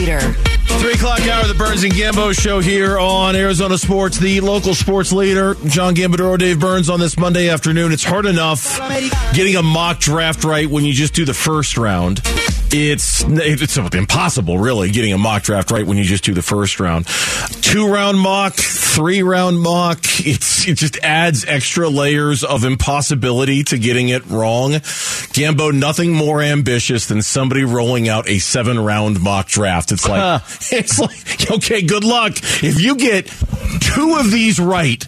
leader. Three o'clock hour, the Burns and Gambo show here on Arizona Sports, the local sports leader. John Gambadoro, Dave Burns on this Monday afternoon. It's hard enough getting a mock draft right when you just do the first round. It's it's impossible, really, getting a mock draft right when you just do the first round. Two round mock, three round mock. It's it just adds extra layers of impossibility to getting it wrong. Gambo, nothing more ambitious than somebody rolling out a seven round mock draft. It's like it's like okay, good luck if you get two of these right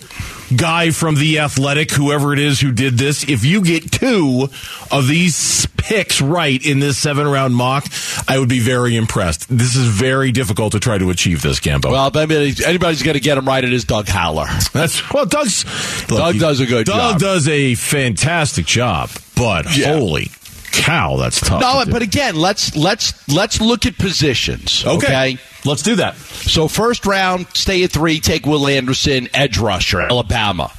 guy from the athletic, whoever it is who did this, if you get two of these picks right in this seven round mock, I would be very impressed. This is very difficult to try to achieve this, Gambo. Well, I mean, anybody's going to get him right, it is Doug Haller. That's well, Doug's look, Doug does a good Doug job. Doug does a fantastic job, but Yeah. holy cow, that's tough. No, to but again, let's let's let's look at positions. okay. okay? let's do that. So first round, stay at three, take Will Anderson, edge rusher, Alabama.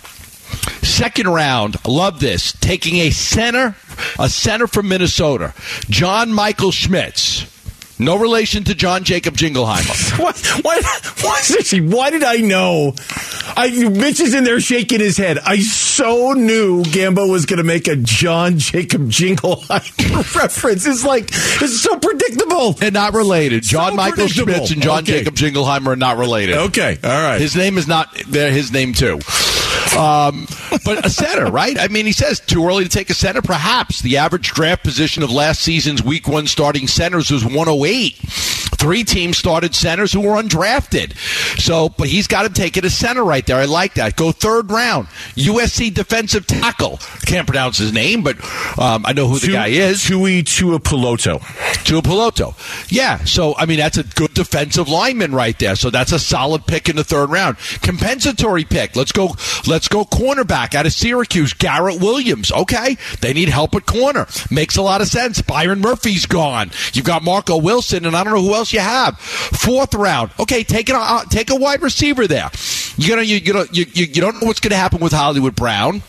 Second round, love this, taking a center, a center from Minnesota, John Michael Schmitz. No relation to John Jacob Jingleheimer. What? Why? Why, seriously, why did I know? I Mitch is in there shaking his head. I so knew Gambo was going to make a John Jacob Jingleheimer reference. It's like it's so predictable. They're not related. John So Michael. Schmitz and John Okay. Jacob Jingleheimer are not related. Okay, all right. His name is not there. His name too. Um, but a center, right? I mean, he says too early to take a center. Perhaps the average draft position of last season's Week One starting centers was 108. Three teams started centers who were undrafted. So, but he's got him taking a center right there. I like that. Go third round. USC defensive tackle. Can't pronounce his name, but um, I know who the guy is. Tui Tua Piloto. to a Piloto. Yeah, so I mean that's a good defensive lineman right there. So that's a solid pick in the third round. Compensatory pick. Let's go. Let's go cornerback out of Syracuse, Garrett Williams. Okay, they need help at corner. Makes a lot of sense. Byron Murphy's gone. You've got Marco Wilson, and I don't know who else you have. Fourth round. Okay, take it. Uh, take a wide receiver there. You know, you you know, you, you, you don't know what's going to happen with Hollywood Brown.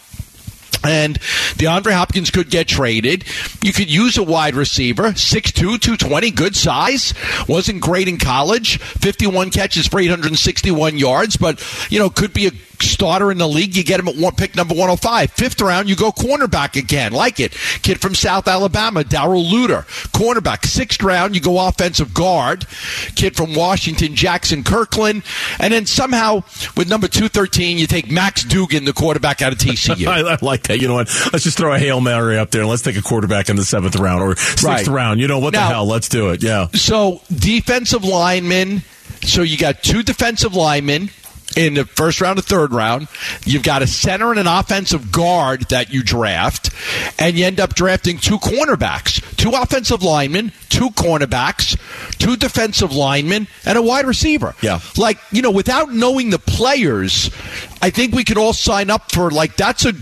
And DeAndre Hopkins could get traded. You could use a wide receiver, 6'2, 220, good size. Wasn't great in college. 51 catches for 861 yards, but, you know, could be a starter in the league. You get him at one pick number 105. Fifth round, you go cornerback again. Like it. Kid from South Alabama, Darrell Luter. Cornerback. Sixth round, you go offensive guard. Kid from Washington, Jaxson Kirkland. And then somehow, with number 213, you take Max Duggan, the quarterback out of TCU. I, I like that. You know what? Let's just throw a hail mary up there and let's take a quarterback in the seventh round or sixth Right. round. You know what Now- the hell? Let's do it. Yeah. So defensive linemen. So you got two defensive linemen in the first round and third round. You've got a center and an offensive guard that you draft, and you end up drafting two cornerbacks, two offensive linemen, two cornerbacks, two defensive linemen, and a wide receiver. Yeah. Like, you know, without knowing the players, I think we could all sign up for like that's a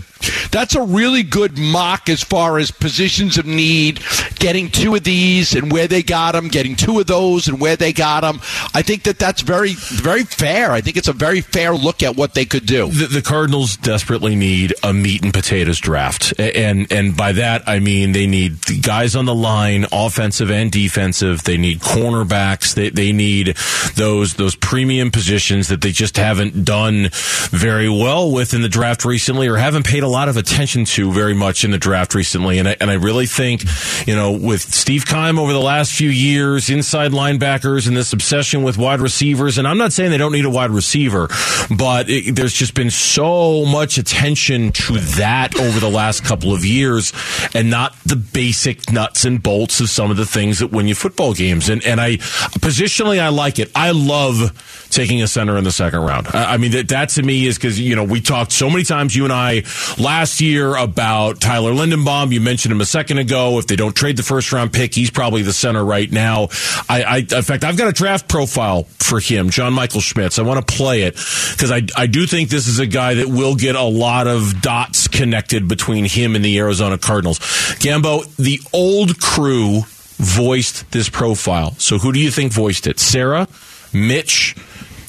that's a really good mock as far as positions of need, getting two of these and where they got them, getting two of those and where they got them. I think that that's very very fair. I think it's a very fair look at what they could do. The, the Cardinals desperately need a meat and potatoes draft, and and by that I mean they need the guys on the line, offensive and defensive. They need cornerbacks. They they need those those premium positions that they just haven't done very well with in the draft recently, or haven't paid a lot of attention to very much in the draft recently. And I, and I really think, you know, with Steve Keim over the last few years, inside linebackers, and this obsession with wide receivers, and I'm not saying they don't need a wide receiver, but it, there's just been so much attention to that over the last couple of years, and not the basic nuts and bolts of some of the things that win you football games. And and I positionally, I like it. I love taking a center in the second round. I, mean, that, that to me is because you know we talked so many times you and I last year about Tyler Linderbaum. You mentioned him a second ago. If they don't trade the first round pick, he's probably the center right now. I, I in fact, I've got a draft profile for him, John Michael Schmitz. I want to play it because I I do think this is a guy that will get a lot of dots connected between him and the Arizona Cardinals. Gambo, the old crew voiced this profile. So who do you think voiced it? Sarah, Mitch,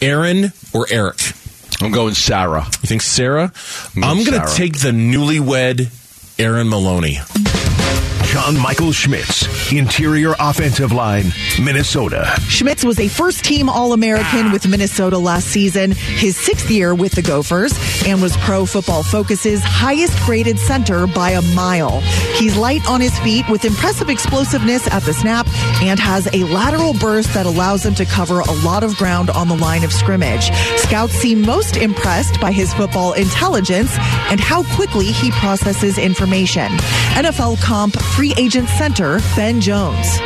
Aaron, or Eric? I'm going Sarah. You think Sarah? I'm I'm going going to take the newlywed Aaron Maloney. John Michael Schmitz, interior offensive line, Minnesota. Schmitz was a first team All American with Minnesota last season, his sixth year with the Gophers, and was Pro Football Focus's highest graded center by a mile. He's light on his feet with impressive explosiveness at the snap and has a lateral burst that allows him to cover a lot of ground on the line of scrimmage. Scouts seem most impressed by his football intelligence and how quickly he processes information. NFL comp free agent center Ben Jones.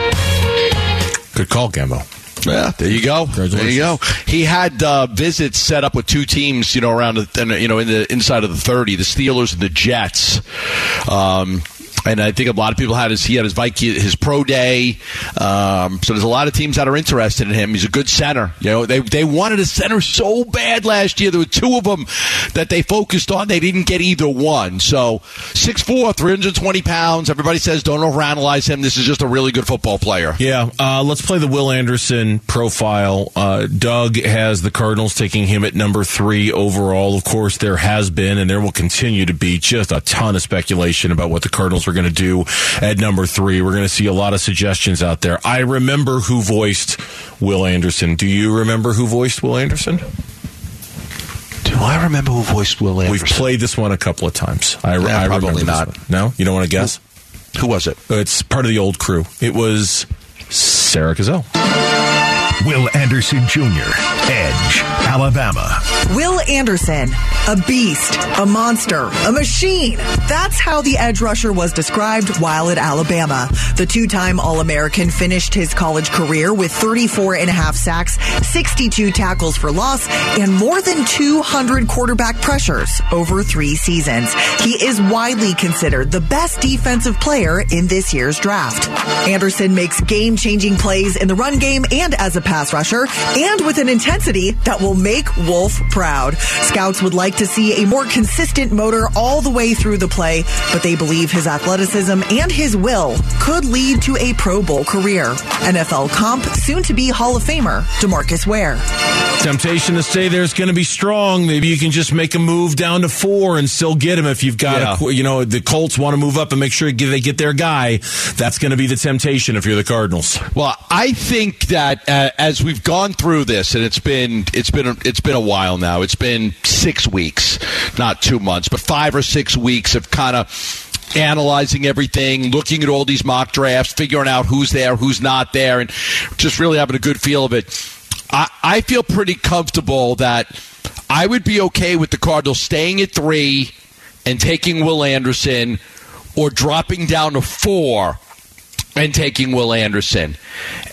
Good call, Gambo. Yeah, there you go. There you go. He had uh, visits set up with two teams, you know, around the, you know in the inside of the thirty, the Steelers and the Jets. Um, and I think a lot of people had his he had his Viking his pro day. Um, so there's a lot of teams that are interested in him. He's a good center. You know, they they wanted a center so bad last year. There were two of them that they focused on. They didn't get either one. So 6'4", 320 pounds. Everybody says don't overanalyze him. This is just a really good football player. Yeah. Uh, let's play the Will Anderson profile. Uh, Doug has the Cardinals taking him at number three overall. Of course, there has been and there will continue to be just a ton of speculation about what the Cardinals are going to do at number three. We're going to see a lot of suggestions out there. I remember who voiced Will Anderson. Do you remember who voiced Will Anderson? Do I remember who voiced Will Anderson? We've played this one a couple of times. I, Yeah, I probably not. No, you don't want to guess. Who was it? It's part of the old crew. It was Sarah Cazell. Will Anderson Jr., Edge, Alabama. Will Anderson, a beast, a monster, a machine. That's how the edge rusher was described while at Alabama. The two time All American finished his college career with 34 and a half sacks, 62 tackles for loss, and more than 200 quarterback pressures over three seasons. He is widely considered the best defensive player in this year's draft. Anderson makes game changing plays in the run game and as a pass rusher, and with an intensity that will make Wolf proud. Scouts would like to see a more consistent motor all the way through the play, but they believe his athleticism and his will could lead to a Pro Bowl career. NFL comp, soon to be Hall of Famer, DeMarcus Ware. Temptation to say there's going to be strong. Maybe you can just make a move down to four and still get him if you've got, Yeah. a, you know, the Colts want to move up and make sure they get their guy. That's going to be the temptation if you're the Cardinals. Well, I think that uh, as we've gone through this, and it's been it's been a, it's been a while now. It's been six weeks, not two months, but five or six weeks of kind of analyzing everything, looking at all these mock drafts, figuring out who's there, who's not there, and just really having a good feel of it. I, I feel pretty comfortable that I would be okay with the Cardinals staying at three and taking Will Anderson, or dropping down to four and taking Will Anderson.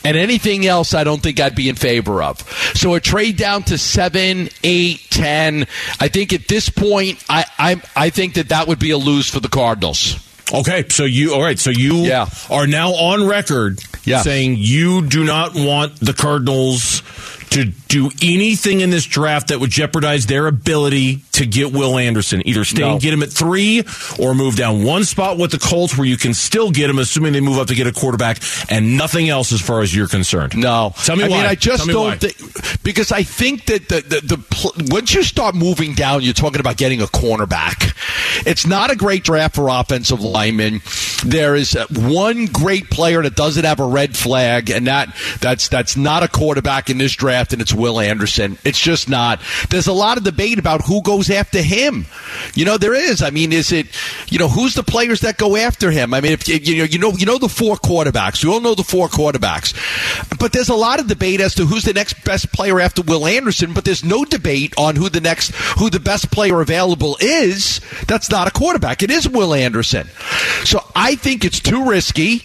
And anything else, I don't think I'd be in favor of. So a trade down to seven, eight, ten. I think at this point, I I, I think that that would be a lose for the Cardinals. Okay, so you all right? So you Yeah. are now on record Yeah. saying you do not want the Cardinals to do anything in this draft that would jeopardize their ability to get Will Anderson. Either stay No. and get him at three, or move down one spot with the Colts where you can still get him, assuming they move up to get a quarterback, and nothing else as far as you're concerned. No, tell me I why. mean, I just me don't think because I think that the the, the once you start moving down, you're talking about getting a cornerback. It's not a great draft for offensive linemen. There is uh, one great player that doesn't have a red flag, and that that's that's not a quarterback in this draft, and it's Will Anderson. It's just not. There's a lot of debate about who goes after him. You know, there is. I mean, is it you know who's the players that go after him? I mean, if you you know you know you know the four quarterbacks. We all know the four quarterbacks, but there's a lot of debate as to who's the next best player after Will Anderson. But there's no debate on who the next who the best player available is. That's not a quarterback. It is Will Anderson. So I think it's too risky.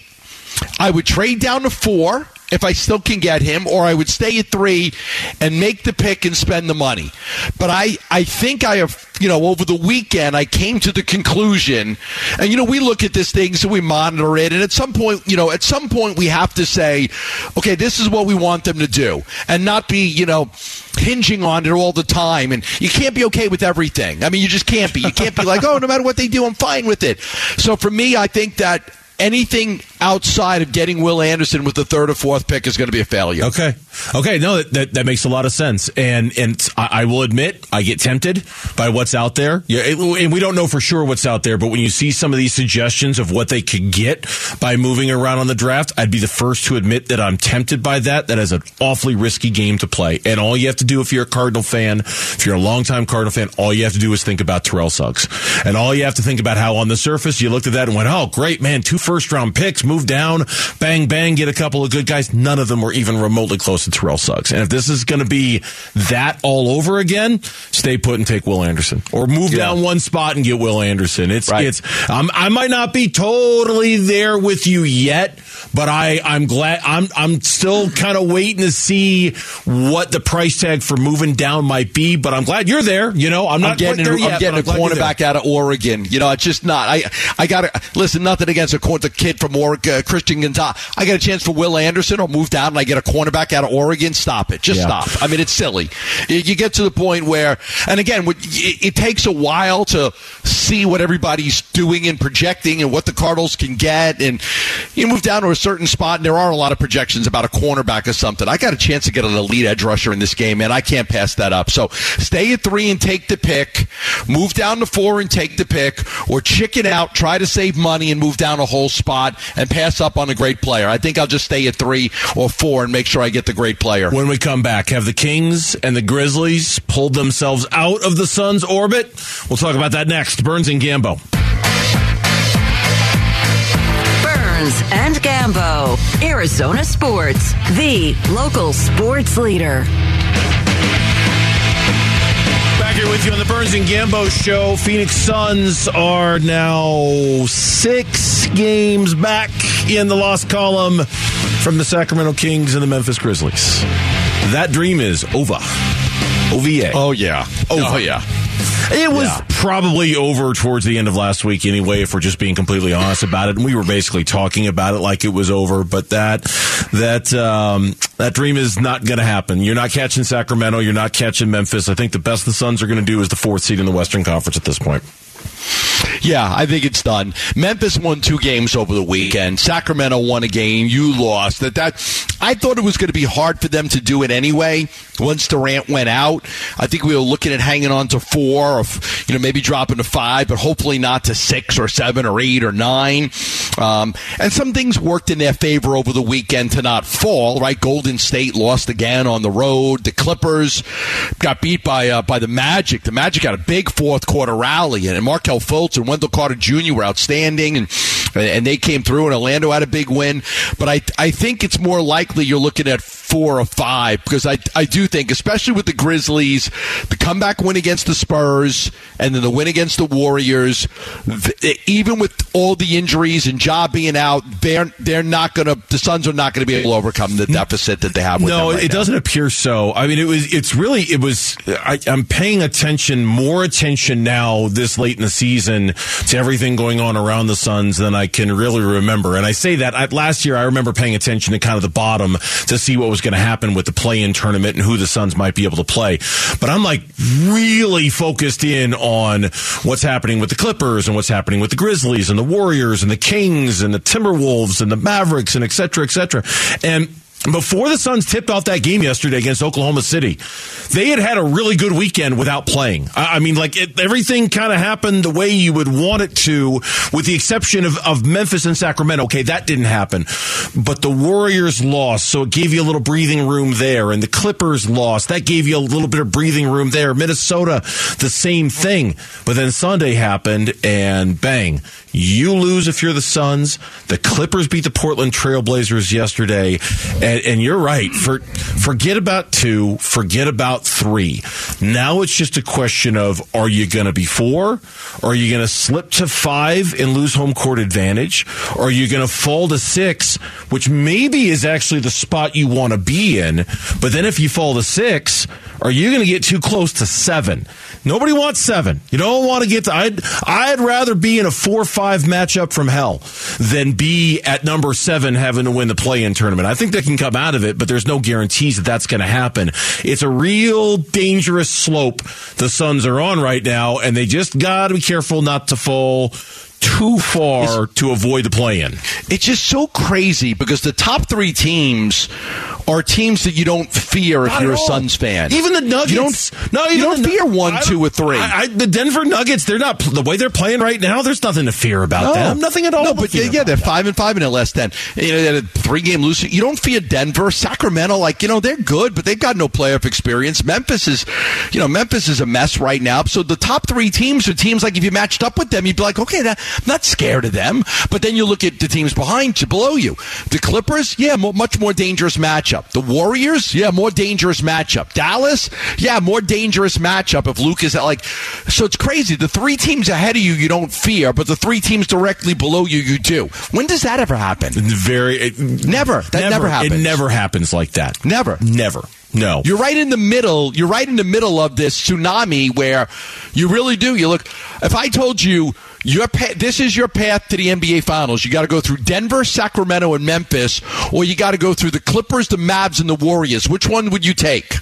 I would trade down to four if I still can get him, or I would stay at three and make the pick and spend the money. But I, I think I have, you know, over the weekend, I came to the conclusion, and you know, we look at this thing, so we monitor it, and at some point, you know, at some point, we have to say, okay, this is what we want them to do, and not be, you know, hinging on it all the time. And you can't be okay with everything. I mean, you just can't be. You can't be like, oh, no matter what they do, I'm fine with it. So for me, I think that anything outside of getting Will Anderson with the third or fourth pick is going to be a failure. Okay. Okay. No, that, that, that makes a lot of sense. And, and I, I, will admit, I get tempted by what's out there. Yeah. And we don't know for sure what's out there, but when you see some of these suggestions of what they could get by moving around on the draft, I'd be the first to admit that I'm tempted by that. That is an awfully risky game to play. And all you have to do if you're a Cardinal fan, if you're a longtime Cardinal fan, all you have to do is think about Terrell Suggs. And all you have to think about how on the surface you looked at that and went, oh, great, man, two first round picks, move down, bang, bang, get a couple of good guys. None of them were even remotely close to Terrell Suggs. And if this is going to be that all over again, stay put and take Will Anderson or move yeah. down one spot and get Will Anderson. It's, right. it's, um, I might not be totally there with you yet, but I, I'm glad I'm, I'm still kind of waiting to see what the price tag for moving down might be, but I'm glad you're there. You know, I'm not I'm getting, yet, I'm getting a cornerback out of Oregon. You know, it's just not. I I got to listen. Nothing against a the kid from Oregon, uh, Christian Gonzalez. I get a chance for Will Anderson or move down and I get a cornerback out of Oregon. Stop it. Just yeah. stop. I mean, it's silly. You get to the point where, and again, it takes a while to see what everybody's doing and projecting and what the Cardinals can get, and you move down to a certain spot, and there are a lot of projections about a cornerback or something. I got a chance to get an elite edge rusher in this game, and I can't pass that up. So stay at three and take the pick. Move down to four and take the pick, or chicken out, try to save money and move down a whole spot and pass up on a great player. I think I'll just stay at three or four and make sure I get the great player. When we come back, have the Kings and the Grizzlies pulled themselves out of the Suns' orbit? We'll talk about that next. Burns and Gambo. Burns and Gambo, Arizona Sports, the local sports leader here with you on the Burns and Gambo show. Phoenix Suns are now six games back in the lost column from the Sacramento Kings and the Memphis Grizzlies. That dream is over. OVA. Oh, yeah. Over. Oh, yeah. It was yeah. probably over towards the end of last week anyway, if we're just being completely honest about it. And we were basically talking about it like it was over, but that that um, that dream is not going to happen. You're not catching Sacramento. You're not catching Memphis. I think the best the Suns are going to do is the fourth seed in the Western Conference at this point. Yeah, I think it's done. Memphis won two games over the weekend. Sacramento won a game. You lost. That that I thought it was going to be hard for them to do it anyway. Once Durant went out, I think we were looking at hanging on to four, or you know maybe dropping to five, but hopefully not to six or seven or eight or nine. Um, and some things worked in their favor over the weekend to not fall. Right, Golden State lost again on the road. The Clippers got beat by uh, by the Magic. The Magic had a big fourth quarter rally, and Markelle Fultz and Wendell Carter Jr. were outstanding, and and they came through. And Orlando had a big win, but I I think it's more likely you're looking at four or five because I I do think, especially with the Grizzlies, the comeback win against the Spurs and then the win against the Warriors, even with all the injuries and Ja being out, they're they're not going to the Suns are not going to be able to overcome the deficit that they have. no, right it now. doesn't appear so. I mean, it was it's really it was. I, I'm paying attention more attention now this late in the season to everything going on around the Suns than I can really remember. And I say that I, last year I remember paying attention to kind of the bottom to see what was going to happen with the play-in tournament and who the Suns might be able to play. But I'm like really focused in on what's happening with the Clippers and what's happening with the Grizzlies and the Warriors and the Kings and the Timberwolves and the Mavericks and et cetera, et cetera. And before the Suns tipped off that game yesterday against Oklahoma City, they had had a really good weekend without playing. I, mean, like it, everything kind of happened the way you would want it to, with the exception of, of Memphis and Sacramento. Okay, that didn't happen, but the Warriors lost, so it gave you a little breathing room there, and the Clippers lost, that gave you a little bit of breathing room there. Minnesota, the same thing, but then Sunday happened, and bang, you lose if you're the Suns. The Clippers beat the Portland Trailblazers yesterday. And, and, you're right. For, forget about two, forget about three. Now it's just a question of are you going to be four? Or are you going to slip to five and lose home court advantage? Or are you going to fall to six, which maybe is actually the spot you want to be in? But then if you fall to six, are you going to get too close to seven? Nobody wants seven. You don't want to get to. I'd I'd rather be in a four five matchup from hell than be at number seven having to win the play in tournament. I think they can come out of it, but there's no guarantees that that's going to happen. It's a real dangerous slope the Suns are on right now, and they just got to be careful not to fall too far to avoid the play in. It's just so crazy because the top three teams are teams that you don't fear if Not you're a all. Suns fan. Even the Nuggets. You don't, no, you don't the- fear one, I two, or three. I, I, the Denver Nuggets, they're not the way they're playing right now. There's nothing to fear about them. Nothing at all. No, to but fear yeah, they're five and five in their last ten. You know, they had a three game losing. You don't fear Denver, Sacramento. Like you know, they're good, but they've got no playoff experience. Memphis is, you know, Memphis is a mess right now. So the top three teams are teams like if you matched up with them, you'd be like, okay, that, I'm not scared of them. But then you look at the teams behind you, below you. The Clippers, yeah, much more dangerous matchup. The Warriors, yeah, more dangerous matchup. Dallas, yeah, more dangerous matchup if Luke is like. So it's crazy. The three teams ahead of you, you don't fear, but the three teams directly below you, you do. When does that ever happen? Very it, Never. That never happens. It never happens like that. Never. Never. No. You're right in the middle. You're right in the middle of this tsunami where you really do. You look. If I told you your pa- this is your path to the NBA Finals, you got to go through Denver, Sacramento, and Memphis, or you got to go through the Clippers, the Mavs, and the Warriors. Which one would you take?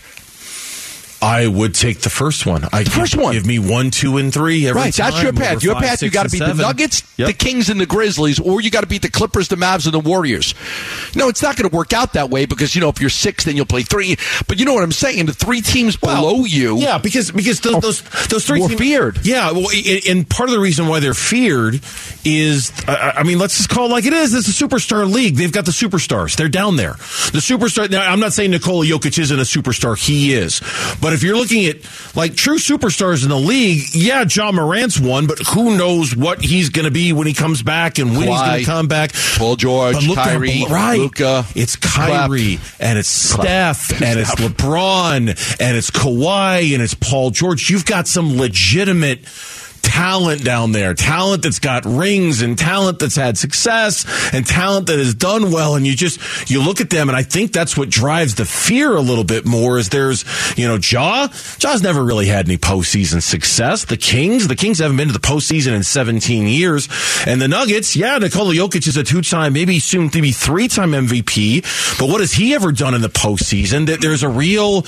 I would take the first one. I the first one. Give me one, two, and three every right, that's your path. Your five, path. You got to beat the. Nuggets, Yep. the Kings, and the Grizzlies, or you got to beat the Clippers, the Mavs, and the Warriors. No, it's not going to work out that way because you know if you're six, then you'll play three. But you know what I'm saying? The three teams below you, Yeah, because because those those, those three more teams- feared. Yeah, well, and part of the reason why they're feared is, uh, I mean, let's just call it like it is. It's a superstar league. They've got the superstars. They're down there. The superstar. Now, I'm not saying Nikola Jokic isn't a superstar. He is. But if you're looking at like true superstars in the league, yeah, Ja Morant's one, but who knows what he's going to be when he comes back and when he's going to come back. Paul George, But look Kyrie, right? Luka, It's Kyrie and it's Steph and it's LeBron and it's Kawhi and it's Paul George. You've got some legitimate talent down there, talent that's got rings and talent that's had success and talent that has done well. And you just, you look at them and I think that's what drives the fear a little bit more is there's, you know, Ja, Ja's never really had any postseason success. The Kings, the Kings haven't been to the postseason in 17 years. And the Nuggets, yeah, Nikola Jokic is a two-time, maybe soon to be three-time MVP. But what has he ever done in the postseason? That there's a real,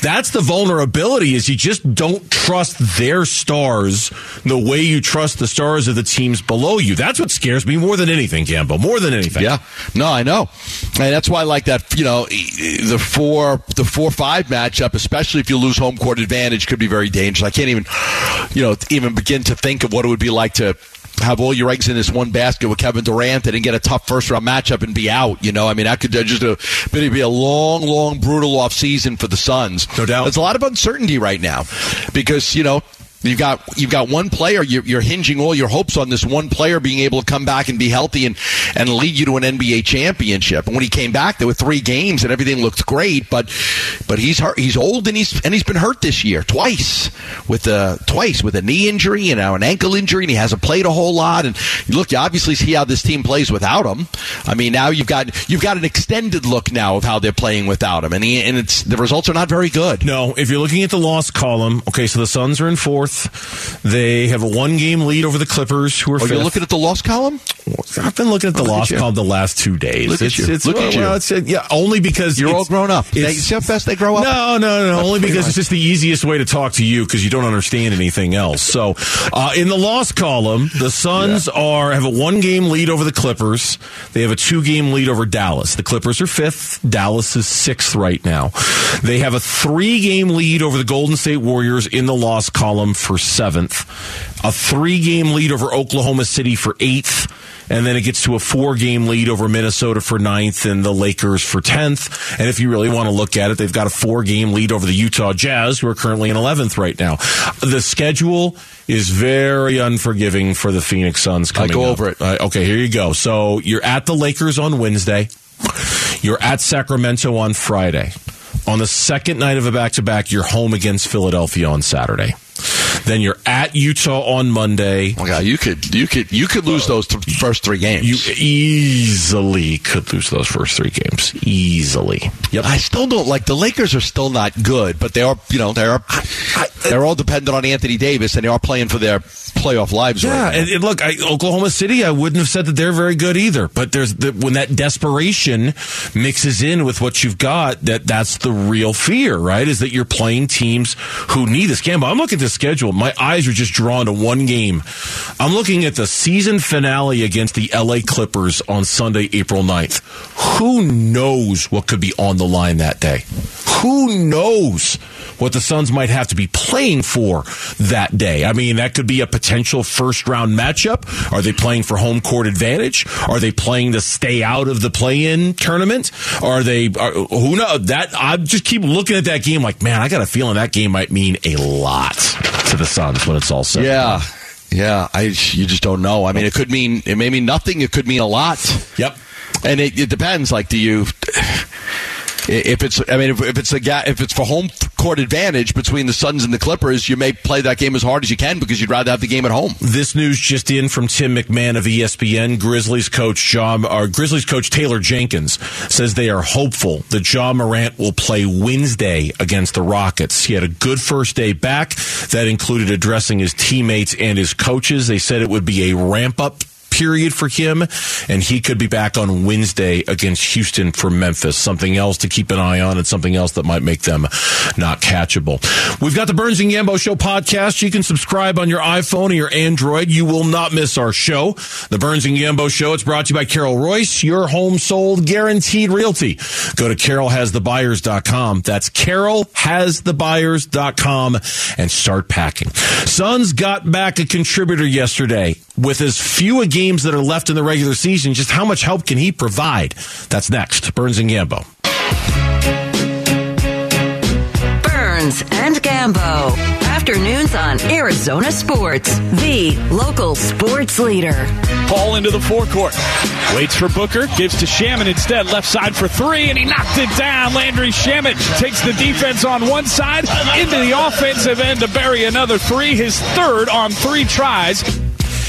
that's the vulnerability is you just don't trust their stars the way you trust the stars of the teams below you. That's what scares me more than anything, Gambo. More than anything. Yeah, no, I know, and that's why I like that. You know, the four, the four five matchup, especially if you lose home court advantage, could be very dangerous. I can't even, you know, even begin to think of what it would be like to have all your eggs in this one basket with Kevin Durant and then get a tough first round matchup and be out. You know, I mean, that could uh, just uh, a, it'd be a long, long, brutal off season for the Suns. No doubt. There's a lot of uncertainty right now because you know. You've got you've got one player. You're, you're hinging all your hopes on this one player being able to come back and be healthy and, and lead you to an NBA championship. And when he came back, there were three games and everything looked great. But but he's hurt, he's old and he's and he's been hurt this year twice with a twice with a knee injury and now an ankle injury, and he hasn't played a whole lot. And look, you obviously see how this team plays without him. I mean, now you've got you've got an extended look now of how they're playing without him, and he, and it's the results are not very good. No, if you're looking at the loss column, okay, so the Suns are in fourth. They have a one game lead over the Clippers, who are Are fifth. you looking at the loss column? I've been looking at the at loss you. column the last two days. Look at it's, you. It's, Look at well. It's, uh, yeah, only because You're all grown up. They, see how fast they grow up? No, no, no. Only because it's just the easiest way to talk to you because you don't understand anything else. So, uh, in the loss column, the Suns are have a one game lead over the Clippers. They have a two game lead over Dallas. The Clippers are fifth. Dallas is sixth right now. They have a three game lead over the Golden State Warriors in the loss column for seventh. A three game lead over Oklahoma City for eighth. And then it gets to a four game lead over Minnesota for ninth and the Lakers for 10th. And if you really want to look at it, they've got a four game lead over the Utah Jazz, who are currently in 11th right now. The schedule is very unforgiving for the Phoenix Suns coming go up. over it. Uh, okay, here you go. So you're at the Lakers on Wednesday. You're at Sacramento on Friday. On the second night of a back to back, you're home against Philadelphia on Saturday. Then you're at Utah on Monday. Oh, God, you could you could you could lose those th- first three games. You easily could lose those first three games. Easily. Yep. I still don't like the Lakers are still not good, but they are you know they're they're all dependent on Anthony Davis and they are playing for their playoff lives. Yeah, right and, and look, I, Oklahoma City, I wouldn't have said that they're very good either. But there's the, when that desperation mixes in with what you've got, that that's the real fear, right? Is that you're playing teams who need this game. But I'm looking at the schedule. My eyes are just drawn to one game. I'm looking at the season finale against the LA Clippers on Sunday, April 9th. Who knows what could be on the line that day? Who knows what the Suns might have to be playing for that day? I mean, that could be a potential first round matchup. Are they playing for home court advantage? Are they playing to stay out of the play in tournament? Are they, are, who knows? That, I just keep looking at that game like, man, I got a feeling that game might mean a lot to the Suns when it's all said. yeah, yeah. I you just don't know. I mean, it could mean it may mean nothing. It could mean a lot. Yep. And it, it depends. Like, do you? If it's, I mean, if, if it's a ga- if it's for home court advantage between the Suns and the Clippers, you may play that game as hard as you can because you'd rather have the game at home. This news just in from Tim McMahon of ESPN. Grizzlies coach John, or uh, Grizzlies coach Taylor Jenkins says they are hopeful that Ja Morant will play Wednesday against the Rockets. He had a good first day back that included addressing his teammates and his coaches. They said it would be a ramp up period for him, and he could be back on Wednesday against Houston for Memphis. Something else to keep an eye on, and something else that might make them not catchable. We've got the Burns and Gambo Show podcast. You can subscribe on your iPhone or your Android. You will not miss our show. The Burns and Gambo Show. It's brought to you by Carol Royse, your home sold guaranteed realty. Go to carolhasthebuyers.com. That's carolhasthebuyers.com and start packing. Suns got back a contributor yesterday with as few a games that are left in the regular season. Just how much help can he provide? That's next. Burns and Gambo. Burns and Gambo. Afternoons on Arizona Sports, the local sports leader. Paul into the forecourt. Waits for Booker. Gives to Shamet instead. Left side for three, and he knocked it down. Landry Shamet takes the defense on one side into the offensive end to bury another three. His third on three tries.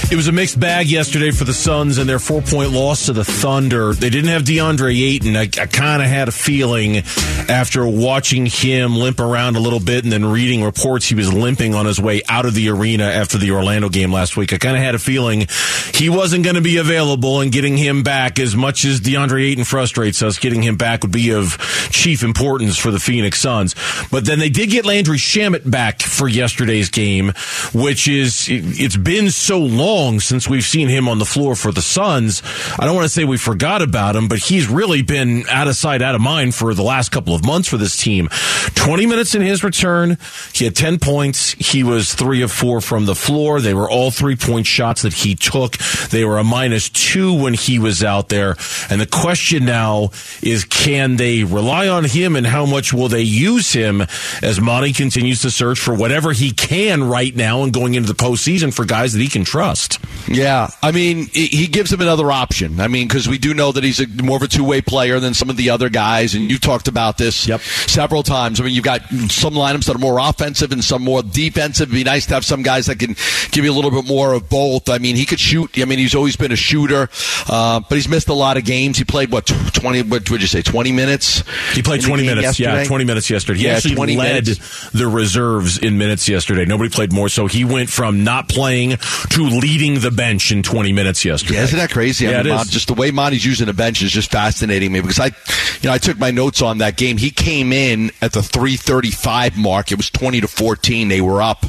It was a mixed bag yesterday for the Suns and their four point loss to the Thunder. They didn't have DeAndre Ayton. I, I kind of had a feeling after watching him limp around a little bit and then reading reports he was limping on his way out of the arena after the Orlando game last week. I kind of had a feeling he wasn't going to be available and getting him back as much as DeAndre Ayton frustrates us, getting him back would be of chief importance for the Phoenix Suns. But then they did get Landry Shamet back for yesterday's game, which is, it, it's been so long since we've seen him on the floor for the Suns. I don't want to say we forgot about him, but he's really been out of sight, out of mind for the last couple of months for this team. 20 minutes in his return. He had 10 points. He was three of four from the floor. They were all three point shots that he took. They were a minus two when he was out there. And the question now is can they rely on him and how much will they use him as Monty continues to search for whatever he can right now and going into the postseason for guys that he can trust? Yeah, I mean, he gives him another option. I mean, because we do know that he's a, more of a two way player than some of the other guys, and you talked about this Yep. several times. I mean, you've got some lineups that are more offensive and some more defensive. It'd be nice to have some guys that can give you a little bit more of both. I mean, he could shoot. I mean, he's always been a shooter, uh, but he's missed a lot of games. He played what twenty? What would you say? Twenty minutes? He played 20 game minutes. Yeah, yesterday? 20 minutes yesterday. He Yeah, actually led minutes. the reserves in minutes yesterday. Nobody played more, so he went from not playing to leading the bench in 20 minutes yesterday. Yeah, isn't that crazy? Yeah, I mean, it Mon- is. just the way Monty's using the bench is just fascinating me because I, you know, I took my notes on that game. He came in at the 335 mark. It was 20 to 14. They were up.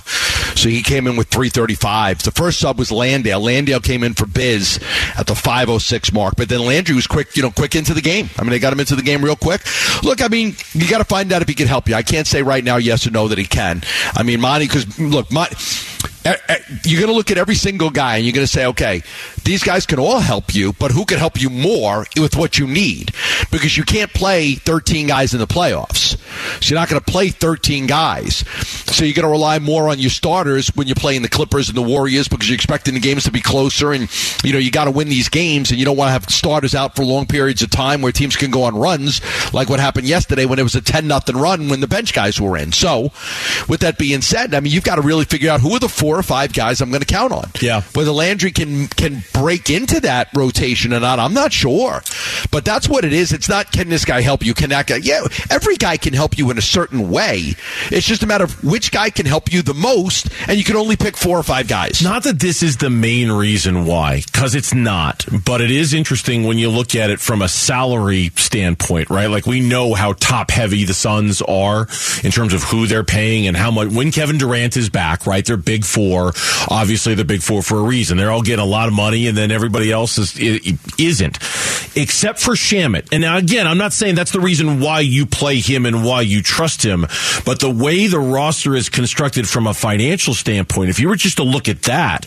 So he came in with 335. The first sub was Landale. Landale came in for Biz at the 506 mark, but then Landry was quick, you know, quick into the game. I mean, they got him into the game real quick. Look, I mean, you got to find out if he can help you. I can't say right now yes or no that he can. I mean, Monty, because look, Monty, Eh, eh, you're going to look at every single guy and you're going to say, okay, these guys can all help you, but who can help you more with what you need? Because you can't play 13 guys in the playoffs. So you're not going to play 13 guys. So you're going to rely more on your starters when you're playing the Clippers and the Warriors because you're expecting the games to be closer and, you know, you got to win these games and you don't want to have starters out for long periods of time where teams can go on runs like what happened yesterday when it was a 10 nothing run when the bench guys were in. So with that being said, I mean, you've got to really figure out who are the four or five guys I'm going to count on. Yeah. Whether Landry can, can break into that rotation or not, I'm not sure. But that's what it is. It's not can this guy help you? Can that guy? Yeah, every guy can help you in a certain way. It's just a matter of which guy can help you the most, and you can only pick four or five guys. Not that this is the main reason why, because it's not. But it is interesting when you look at it from a salary standpoint, right? Like we know how top heavy the Suns are in terms of who they're paying and how much. When Kevin Durant is back, right? They're big four. Obviously, they're big four for a reason. They're all getting a lot of money, and then everybody else is isn't, except for Shamet. And now again, I'm not saying that's the reason why you play him and why you trust him, but the way the roster is constructed from a financial standpoint, if you were just to look at that,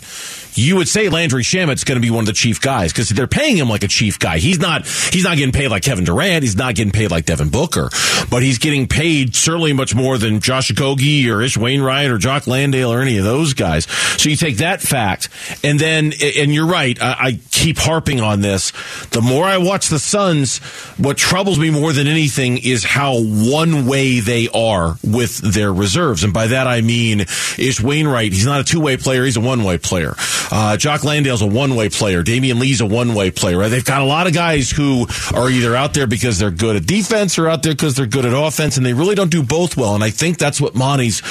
you would say Landry Shamet's going to be one of the chief guys because they're paying him like a chief guy. He's not he's not getting paid like Kevin Durant. He's not getting paid like Devin Booker, but he's getting paid certainly much more than Josh Okogie or Ish Wainwright or Jock Landale or any of those guys. So you take that fact, and then and you're right. I, I keep harping on this. The more I watch the Suns, what troubles me more than anything is how one way they are with their reserves, and by that I mean Ish Wainwright. He's not a two way player. He's a one way player. Uh, Jock Landale's a one way player. Damion Lee's a one way player. Right? They've got a lot of guys who are either out there because they're good at defense or out there because they're good at offense, and they really don't do both well. And I think that's what Monty's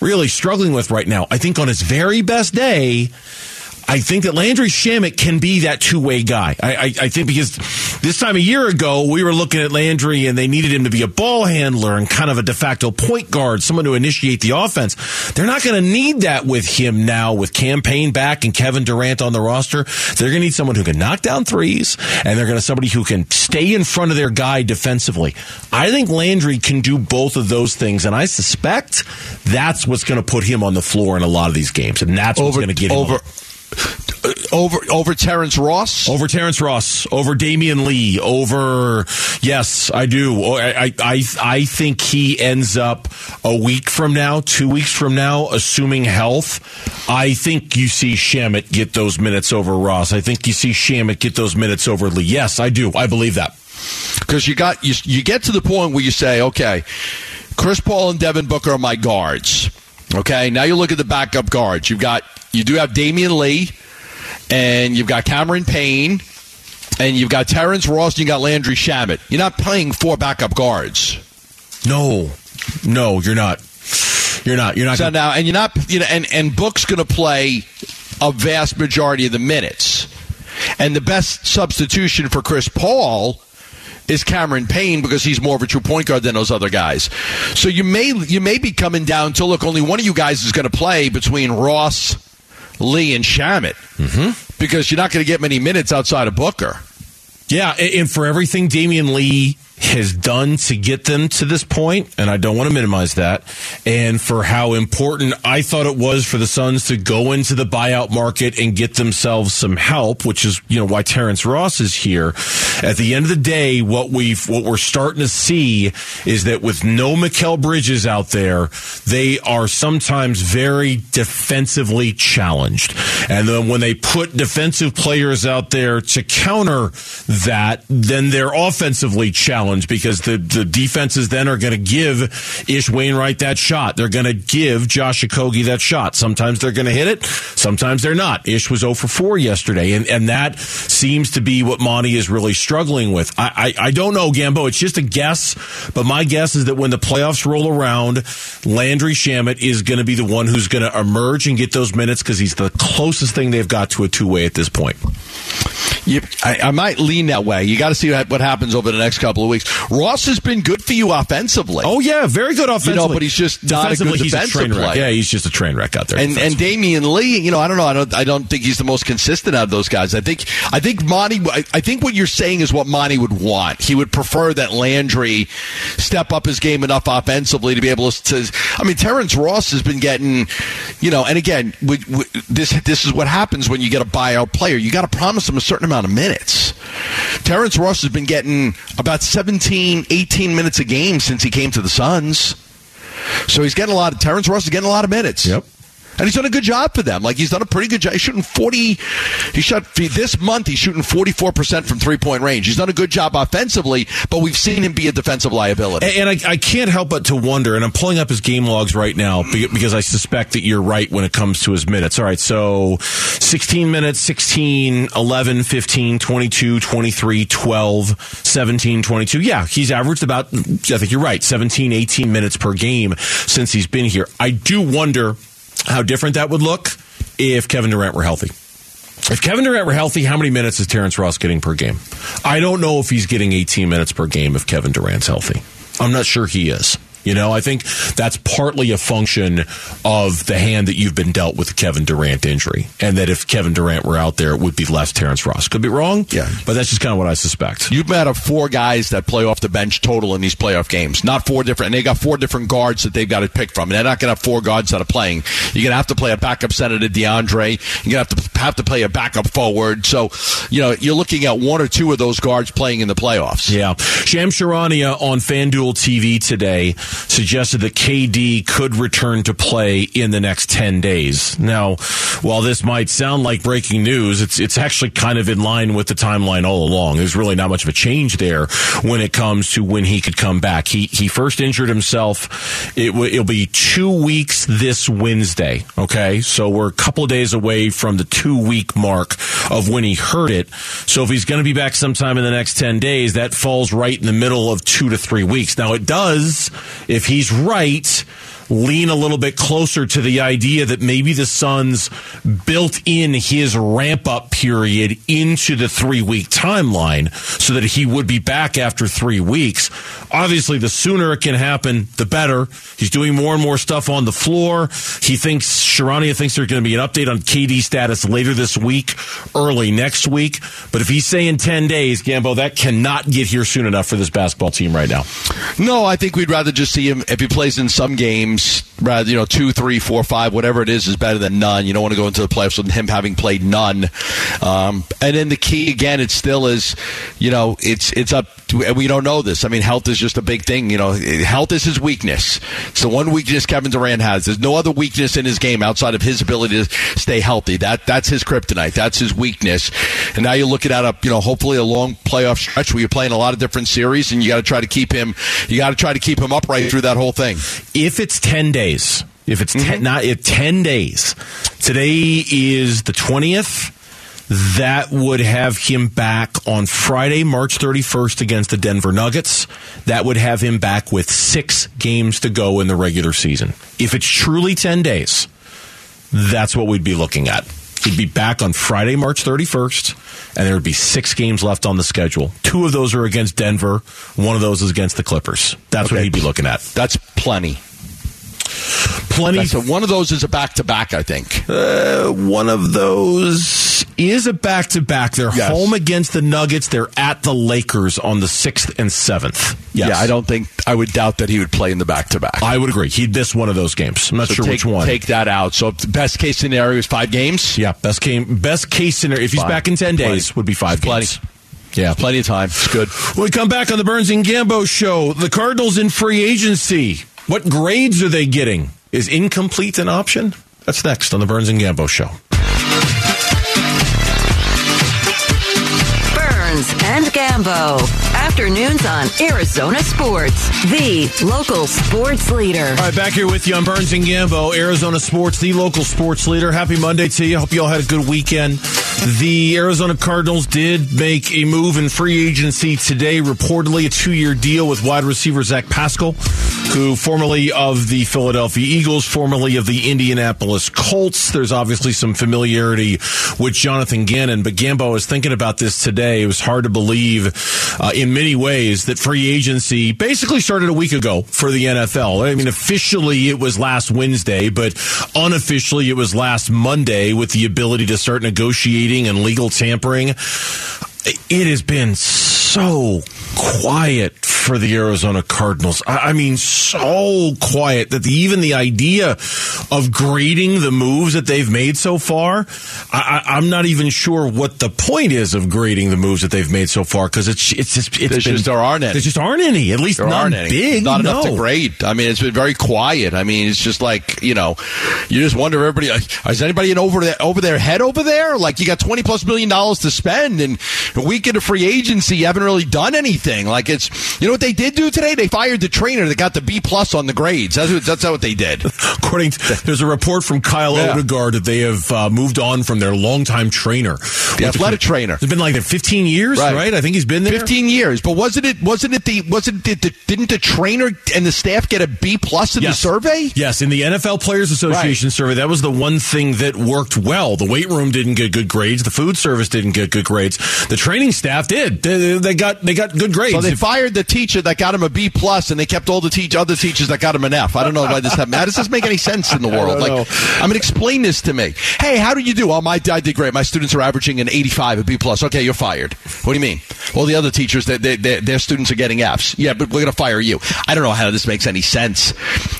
really struggling with right now. I think on his very best day, I think that Landry Shamet can be that two way guy. I, I, I, think because this time a year ago, we were looking at Landry and they needed him to be a ball handler and kind of a de facto point guard, someone to initiate the offense. They're not going to need that with him now with Cam Payne back and Kevin Durant on the roster. They're going to need someone who can knock down threes and they're going to somebody who can stay in front of their guy defensively. I think Landry can do both of those things, and I suspect that's what's going to put him on the floor in a lot of these games, and that's what's going to get him over. Over Uh, over over Terrence Ross, over Terrence Ross, over Damion Lee, over yes, I do. Oh, I I I think he ends up a week from now, two weeks from now, assuming health. I think you see Shamet get those minutes over Ross. I think you see Shamet get those minutes over Lee. Yes, I do. I believe that because you got you you get to the point where you say, okay, Chris Paul and Devin Booker are my guards. Okay, now you look at the backup guards. You've got you do have Damion Lee, and you've got Cameron Payne, and you've got Terrence Ross, and you got Landry Shamet. You're not playing four backup guards. No, no, you're not. You're not. You're not. So gonna- now, and you're not. You know, and and Book's going to play a vast majority of the minutes, and the best substitution for Chris Paul is Cameron Payne because he's more of a true point guard than those other guys. So you may you may be coming down to look only one of you guys is going to play between Ross, Lee, and Shamet mm-hmm. because you're not going to get many minutes outside of Booker. Yeah, and for everything Damion Lee has done to get them to this point, and I don't want to minimize that, and for how important I thought it was for the Suns to go into the buyout market and get themselves some help, which is you know why Terrence Ross is here. At the end of the day, what we've what we're starting to see is that with no Mikal Bridges out there, they are sometimes very defensively challenged, and then when they put defensive players out there to counter that, then they're offensively challenged because the, the defenses then are going to give Ish Wainwright that shot. They're going to give Josh Okogie that shot. Sometimes they're going to hit it. Sometimes they're not. Ish was 0 for 4 yesterday. And, and that seems to be what Monty is really struggling with. I, I, I don't know, Gambo. It's just a guess. But my guess is that when the playoffs roll around, Landry Shamet is going to be the one who's going to emerge and get those minutes because he's the closest thing they've got to a two way at this point. You, I, I might lean that way. You got to see what, happens over the next couple of weeks. Ross has been good for you offensively. Oh yeah, very good offensively. You know, but he's just not a good he's defensive train wreck. player. Yeah, he's just a train wreck out there. And and. Damion Lee, you know, I don't know. I don't. I don't think he's the most consistent out of those guys. I think. I think Monty. I I think what you're saying is what Monty would want. He would prefer that Landry step up his game enough offensively to be able to. I mean, Terrence Ross has been getting, you know, and again, we, we, this this is what happens when you get a buyout player. You got to promise him a certain amount of minutes. Terrence Ross has been getting about 17, 18 minutes a game since he came to the Suns. So he's getting a lot of Terrence Ross is getting a lot of minutes. Yep. And he's done a good job for them. Like he's done a pretty good job. He's shooting forty. He shot this month. He's shooting forty four percent from three point range. He's done a good job offensively, but we've seen him be a defensive liability. And I, I can't help but to wonder, and I'm pulling up his game logs right now because I suspect that you're right when it comes to his minutes. All right, so 16 minutes, 16, 11, 15, 22, 23, 12, 17, 22. Yeah, he's averaged about, I think you're right, 17, 18 minutes per game since he's been here. I do wonder how different that would look if Kevin Durant were healthy. If Kevin Durant were healthy, how many minutes is Terrence Ross getting per game? I don't know if he's getting 18 minutes per game if Kevin Durant's healthy. I'm not sure he is. You know, I think that's partly a function of the hand that you've been dealt with the Kevin Durant injury. And that if Kevin Durant were out there, it would be less Terrence Ross. Could be wrong. Yeah. But that's just kind of what I suspect. You've met of four guys that play off the bench total in these playoff games. Not four different. And they got four different guards that they've got to pick from. And they're not going to have four guards that are playing. You're going to have to play a backup center to DeAndre. You're going to have to have to play a backup forward. So, you know, you're looking at one or two of those guards playing in the playoffs. Yeah. Shams Charania on FanDuel TV today suggested that KD could return to play in the next 10 days. Now, while this might sound like breaking news, it's, it's actually kind of in line with the timeline all along. There's really not much of a change there when it comes to when he could come back. He, he first injured himself. It w- it'll be two weeks this Wednesday. Okay. So we're a couple days away from the two week mark of when he hurt it. So if he's going to be back sometime in the next 10 days, that falls right in the middle of two to three weeks. Now it does, if he's right, lean a little bit closer to the idea that maybe the Suns built in his ramp up period into the three week timeline so that he would be back after three weeks. Obviously, the sooner it can happen, the better. He's doing more and more stuff on the floor. He thinks, Charania thinks there's going to be an update on KD status later this week, early next week. But if he's saying 10 days, Gambo, that cannot get here soon enough for this basketball team right now. No, I think we'd rather just see him if he plays in some games, rather you know two, three, four, five, whatever it is, is better than none. You don't want to go into the playoffs with him having played none. Um, and then the key again, it still is, you know, it's it's up. To, and we don't know this. I mean, health is just a big thing. You know, health is his weakness. It's the one weakness Kevin Durant has. There's no other weakness in his game outside of his ability to stay healthy. That that's his kryptonite. That's his weakness. And now you're looking at a you know hopefully a long playoff stretch where you're playing a lot of different series, and you got to try to keep him. You got to try to keep him upright through that whole thing. If it's 10 days, if it's ten, mm-hmm. not if 10 days, today is the 20th. That would have him back on Friday, March 31st against the Denver Nuggets. That would have him back with six games to go in the regular season. If it's truly 10 days, that's what we'd be looking at. He'd be back on Friday, March 31st, and there would be six games left on the schedule. Two of those are against Denver. One of those is against the Clippers. That's what he'd be looking at. That's plenty. Plenty. So one of those is a back to back, I think. Uh, one of those is a back to back. They're Yes. home against the Nuggets. They're at the Lakers on the 6th and 7th. Yes. Yeah, I don't think I would doubt that he would play in the back to back. I would agree. He'd miss one of those games. I'm not So sure take, which one. Take that out. So best case scenario is five games. yeah, best game, best case scenario. If he's Fine. back in 10 Plenty. days, would be five Plenty. games. Yeah. Plenty of time. It's good. When we come back on the Burns and Gambo show, the Cardinals in free agency. What grades are they getting? Is incomplete an option? That's next on the Burns and Gambo show. Burns and Gambo. Afternoons on Arizona Sports, the local sports leader. All right, back here with you on Burns and Gambo, Arizona Sports, the local sports leader. Happy Monday to you. Hope you all had a good weekend. The Arizona Cardinals did make a move in free agency today, reportedly a two year deal with wide receiver Zach Pascal, who formerly of the Philadelphia Eagles, formerly of the Indianapolis Colts. There's obviously some familiarity with Jonathan Gannon, but Gambo was thinking about this today. It was hard to believe uh, in many ways that free agency basically started a week ago for the NFL. I mean, officially it was last Wednesday, but unofficially it was last Monday with the ability to start negotiating and legal tampering. It has been so quiet for the Arizona Cardinals. I, mean, so quiet that the, even the idea of grading the moves that they've made so far, I, am not even sure what the point is of grading the moves that they've made so far because it's it's just it's been, just there aren't any. There just aren't any. At least there any. big. Not no. enough to grade. I mean, it's been very quiet. I mean, it's just like you know, you just wonder everybody is anybody in over their over their head over there? Like you got twenty plus million dollars to spend, and a week into free agency, you haven't really done anything. Like it's you know what they did do today? They fired the trainer that got the B plus on the grades. That's what, that's what they did. According to, there's a report from Kyle yeah. Odegard that they have uh, moved on from their longtime trainer, the athletic trainer. It's been like 15 years, right. right? I think he's been there 15 years. But wasn't it? Wasn't it the? Wasn't it? The, didn't the trainer and the staff get a B plus in yes. the survey? Yes, in the NFL Players Association right. survey, that was the one thing that worked well. The weight room didn't get good grades. The food service didn't get good grades. The training staff did. They, they got they got good grades. So they fired the teacher that got him a B plus, and they kept all the teach other teachers that got him an F. I don't know why this happened. How does this make any sense in the world? Like, I mean, explain this to me. Hey, how do you do? Oh, my I did great. My students are averaging an 85, a B plus. Okay, you're fired. What do you mean? Well, the other teachers, they, they, they, their students are getting Fs. Yeah, but we're going to fire you. I don't know how this makes any sense.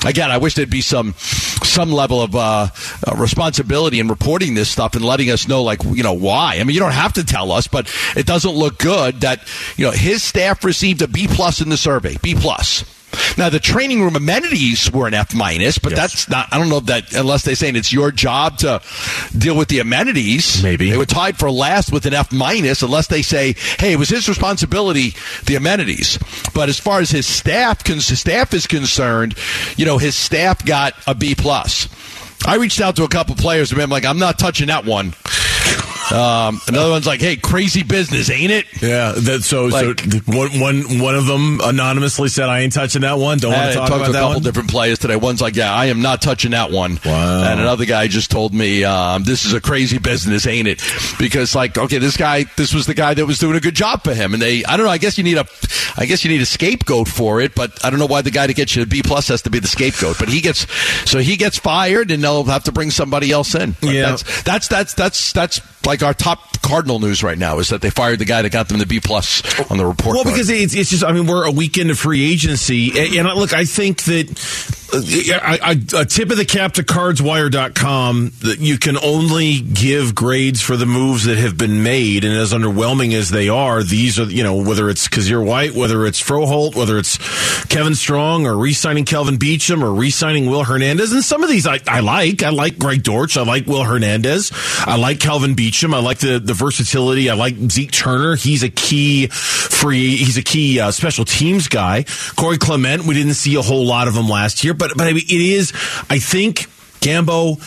Again, I wish there'd be some some level of uh, uh, responsibility in reporting this stuff and letting us know, like, you know, why. I mean, you don't have to tell us, but it doesn't look good that you know his staff received a B plus in the survey. B plus. Now the training room amenities were an F minus, but yes. that's not. I don't know that unless they're saying it's your job to deal with the amenities. Maybe they were tied for last with an F minus, unless they say, hey, it was his responsibility the amenities. But as far as his staff, his staff is concerned, you know, his staff got a B plus. I reached out to a couple players and I'm like, I'm not touching that one. Um, another one's like, "Hey, crazy business, ain't it?" Yeah. That, so, like, so one, one, one of them anonymously said, "I ain't touching that one." Don't want to talk about to that a couple one. different players today. One's like, "Yeah, I am not touching that one." Wow. And another guy just told me, um, "This is a crazy business, ain't it?" Because like, okay, this guy, this was the guy that was doing a good job for him, and they, I don't know. I guess you need a, I guess you need a scapegoat for it, but I don't know why the guy to get you a B plus has to be the scapegoat. But he gets, so he gets fired, and they'll have to bring somebody else in. But yeah. That's that's that's that's that's like our top Cardinal news right now is that they fired the guy that got them the B plus on the report. Well, card. because it's, it's just I mean we're a week into free agency, and, and look, I think that a tip of the cap to cardswire.com that you can only give grades for the moves that have been made. And as underwhelming as they are, these are, you know, whether it's Kyzir White, whether it's Froholdt, whether it's Kevin Strong or re signing Kelvin Beachum or re signing Will Hernandez. And some of these I, I like. I like Greg Dortch. I like Will Hernandez. I like Kelvin Beachum. I like the, the versatility. I like Zeke Turner. He's a key free, he's a key uh, special teams guy. Corey Clement, we didn't see a whole lot of him last year but but it is. I think Gambo.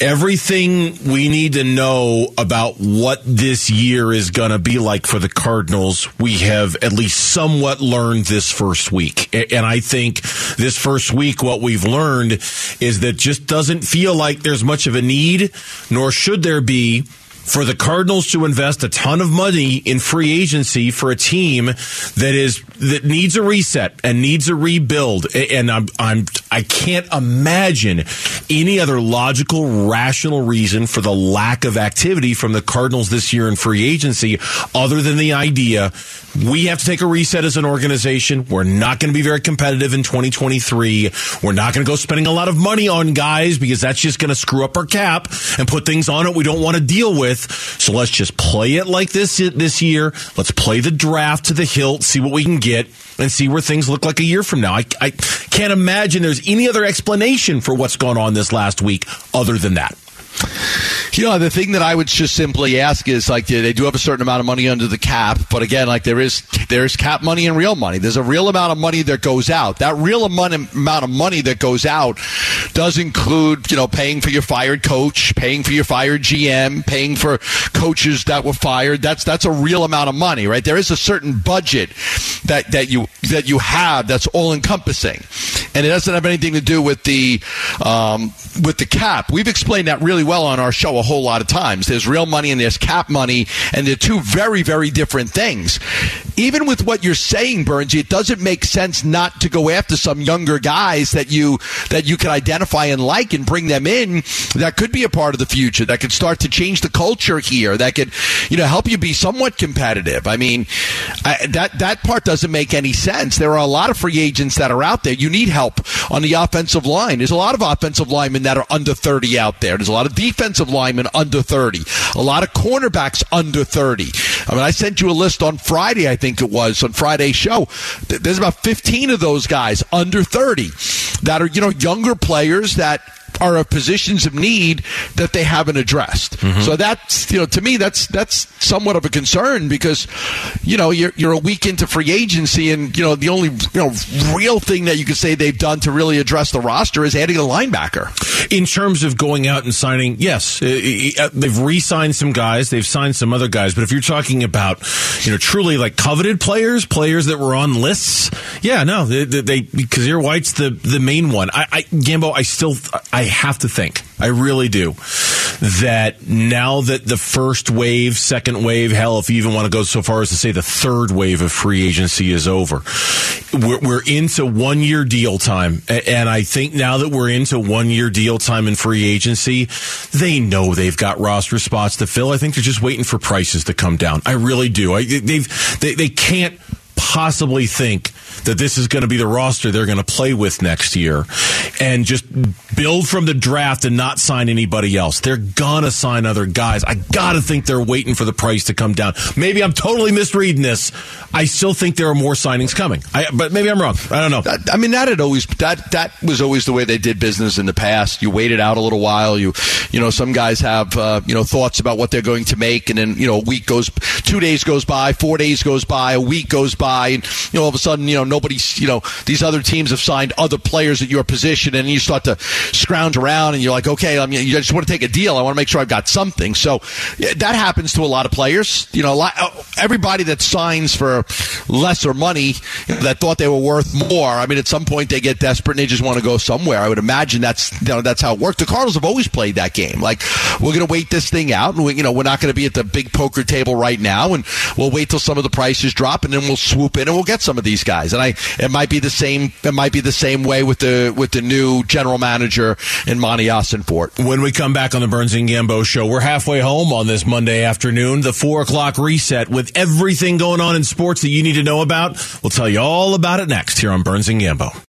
Everything we need to know about what this year is going to be like for the Cardinals, we have at least somewhat learned this first week. And I think this first week, what we've learned is that just doesn't feel like there's much of a need, nor should there be for the Cardinals to invest a ton of money in free agency for a team that is that needs a reset and needs a rebuild. And I'm I'm I can't imagine any other logical, rational reason for the lack of activity from the Cardinals this year in free agency, other than the idea we have to take a reset as an organization. We're not going to be very competitive in 2023. We're not going to go spending a lot of money on guys because that's just going to screw up our cap and put things on it we don't want to deal with. So let's just play it like this this year. Let's play the draft to the hilt, see what we can get, and see where things look like a year from now. I, I can't imagine there's any other explanation for what's gone on this last week other than that. You know, the thing that I would just simply ask is like they do have a certain amount of money under the cap, but again, like there is there's cap money and real money. There's a real amount of money that goes out. That real amount of money that goes out does include, you know, paying for your fired coach, paying for your fired GM, paying for coaches that were fired. That's that's a real amount of money, right? There is a certain budget that that you that you have that's all encompassing, and it doesn't have anything to do with the um, with the cap. We've explained that really well on our show a whole lot of times. There's real money and there's cap money, and they're two very, very different things. Even with what you're saying, Burns, it doesn't make sense not to go after some younger guys that you that you can identify and like and bring them in that could be a part of the future, that could start to change the culture here, that could, you know, help you be somewhat competitive. I mean, I, that that part doesn't make any sense. There are a lot of free agents that are out there. You need help on the offensive line. There's a lot of offensive linemen that are under 30 out there. There's a lot of defensive linemen under 30. A lot of cornerbacks under 30. I mean, I sent you a list on Friday, I think it was, on Friday's show. There's about 15 of those guys under 30 that are, you know, younger players that are of positions of need that they haven't addressed. Mm-hmm. So that's you know to me that's that's somewhat of a concern because you know you're you're a week into free agency and you know the only you know real thing that you could say they've done to really address the roster is adding a linebacker. In terms of going out and signing, yes, uh, they've re-signed some guys, they've signed some other guys, but if you're talking about you know truly like coveted players, players that were on lists, yeah, no, they, they because Kyzir White's the the main one. I, I Gambo, I still I have to think, I really do, that now that the first wave, second wave, hell, if you even want to go so far as to say the third wave of free agency is over, we're, we're into one year deal time. And I think now that we're into one year deal time in free agency, they know they've got roster spots to fill. I think they're just waiting for prices to come down. I really do. I, they've, they, they can't possibly think that this is going to be the roster they're going to play with next year and just build from the draft and not sign anybody else. They're to sign other guys. I got to think they're waiting for the price to come down. Maybe I'm totally misreading this. I still think there are more signings coming. I, but maybe I'm wrong. I don't know. That, I mean, that had always that that was always the way they did business in the past. You waited out a little while. You you know, some guys have uh, you know thoughts about what they're going to make, and then you know, a week goes, two days goes by, four days goes by, a week goes by, and you know, all of a sudden, you know, nobody's you know, these other teams have signed other players at your position, and then you start to scrounge around, and you're like, okay, I mean, you just want to take a deal. I want to make sure I've got something. So that happens to a lot of players. You know, lot, uh, everybody that signs for lesser money that thought they were worth more. I mean, at some point they get desperate and they just want to go somewhere. I would imagine that's you know that's how it worked. The Cardinals have always played that game. Like we're going to wait this thing out, and we, you know we're not going to be at the big poker table right now, and we'll wait till some of the prices drop, and then we'll swoop in and we'll get some of these guys. And I it might be the same. It might be the same way with the with the new general manager in Monty Ossenfort. When we come back on the Burns and Gambo show, we're halfway home on this Monday afternoon. The four o'clock reset with everything going on in sports that you need to know about. We'll tell you all about it next here on Burns and Gambo.